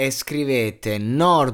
e scrivete nordvpn.com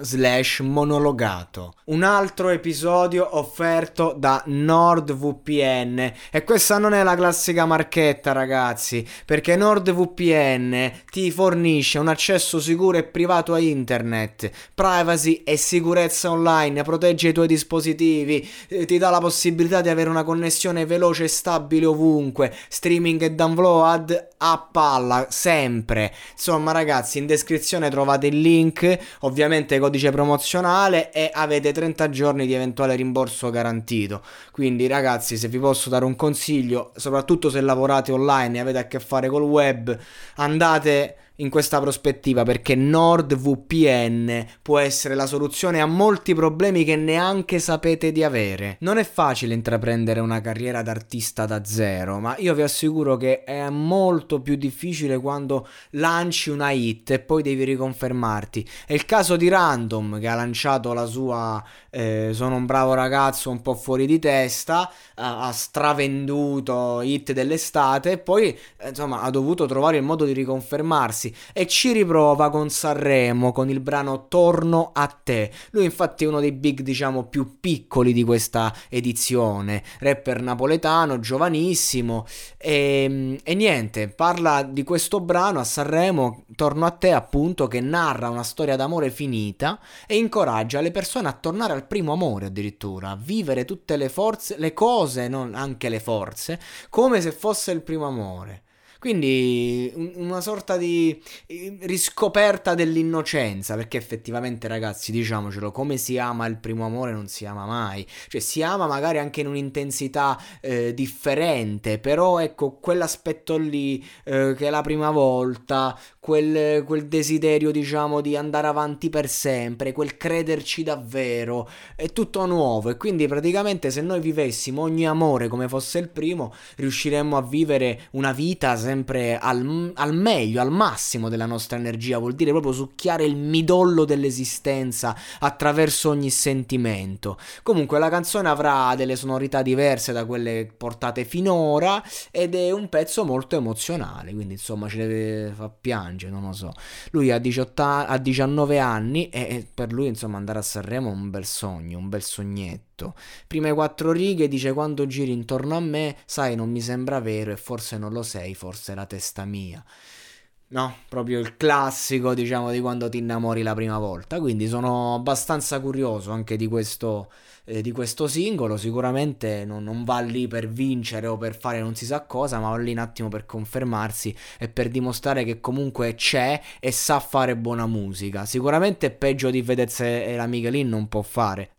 slash monologato. Un altro episodio offerto da NordVPN. E questa non è la classica marchetta, ragazzi, perché NordVPN ti fornisce un accesso sicuro e privato a internet, privacy e sicurezza online, protegge i tuoi dispositivi, eh, ti dà la possibilità di avere una connessione veloce e stabile ovunque, streaming e download download a palla sempre. Insomma, ragazzi, in descrizione trovate il link, ovviamente codice promozionale e avete 30 giorni di eventuale rimborso garantito. Quindi, ragazzi, se vi posso dare un consiglio, soprattutto se lavorate online e avete a che fare col web, andate in questa prospettiva perché NordVPN può essere la soluzione a molti problemi che neanche sapete di avere. Non è facile intraprendere una carriera d'artista da zero, ma io vi assicuro che è molto più difficile quando lanci una hit e poi devi riconfermarti. È il caso di Random che ha lanciato la sua eh, Sono un bravo ragazzo un po' fuori di testa, ha stravenduto hit dell'estate e poi insomma ha dovuto trovare il modo di riconfermarsi e ci riprova con Sanremo con il brano Torno a te. Lui infatti è uno dei big diciamo più piccoli di questa edizione, rapper napoletano, giovanissimo e, e niente, parla di questo brano a Sanremo Torno a te appunto che narra una storia d'amore finita e incoraggia le persone a tornare al primo amore addirittura, a vivere tutte le forze, le cose, non anche le forze, come se fosse il primo amore. Quindi una sorta di eh, riscoperta dell'innocenza, perché effettivamente ragazzi, diciamocelo, come si ama il primo amore non si ama mai, cioè si ama magari anche in un'intensità eh, differente, però ecco quell'aspetto lì eh, che è la prima volta, quel, quel desiderio diciamo di andare avanti per sempre, quel crederci davvero, è tutto nuovo. E quindi praticamente se noi vivessimo ogni amore come fosse il primo, riusciremmo a vivere una vita sempre al, al, meglio, al massimo della nostra energia, vuol dire proprio succhiare il midollo dell'esistenza attraverso ogni sentimento. Comunque la canzone avrà delle sonorità diverse da quelle portate finora ed è un pezzo molto emozionale, quindi insomma ci deve far piangere, non lo so. Lui ha, 18 ha 19 anni e per lui insomma andare a Sanremo è un bel sogno, un bel sognetto. Prime quattro righe dice quando giri intorno a me, sai non mi sembra vero e forse non lo sei, forse forse la testa mia. No, proprio il classico, diciamo, di quando ti innamori la prima volta. Quindi sono abbastanza curioso anche di questo, eh, di questo singolo. Sicuramente non, non, va lì per vincere o per fare non si sa cosa, ma va lì un attimo per confermarsi e per dimostrare che comunque c'è e sa fare buona musica. Sicuramente peggio di Fedez e la Michelin non può fare.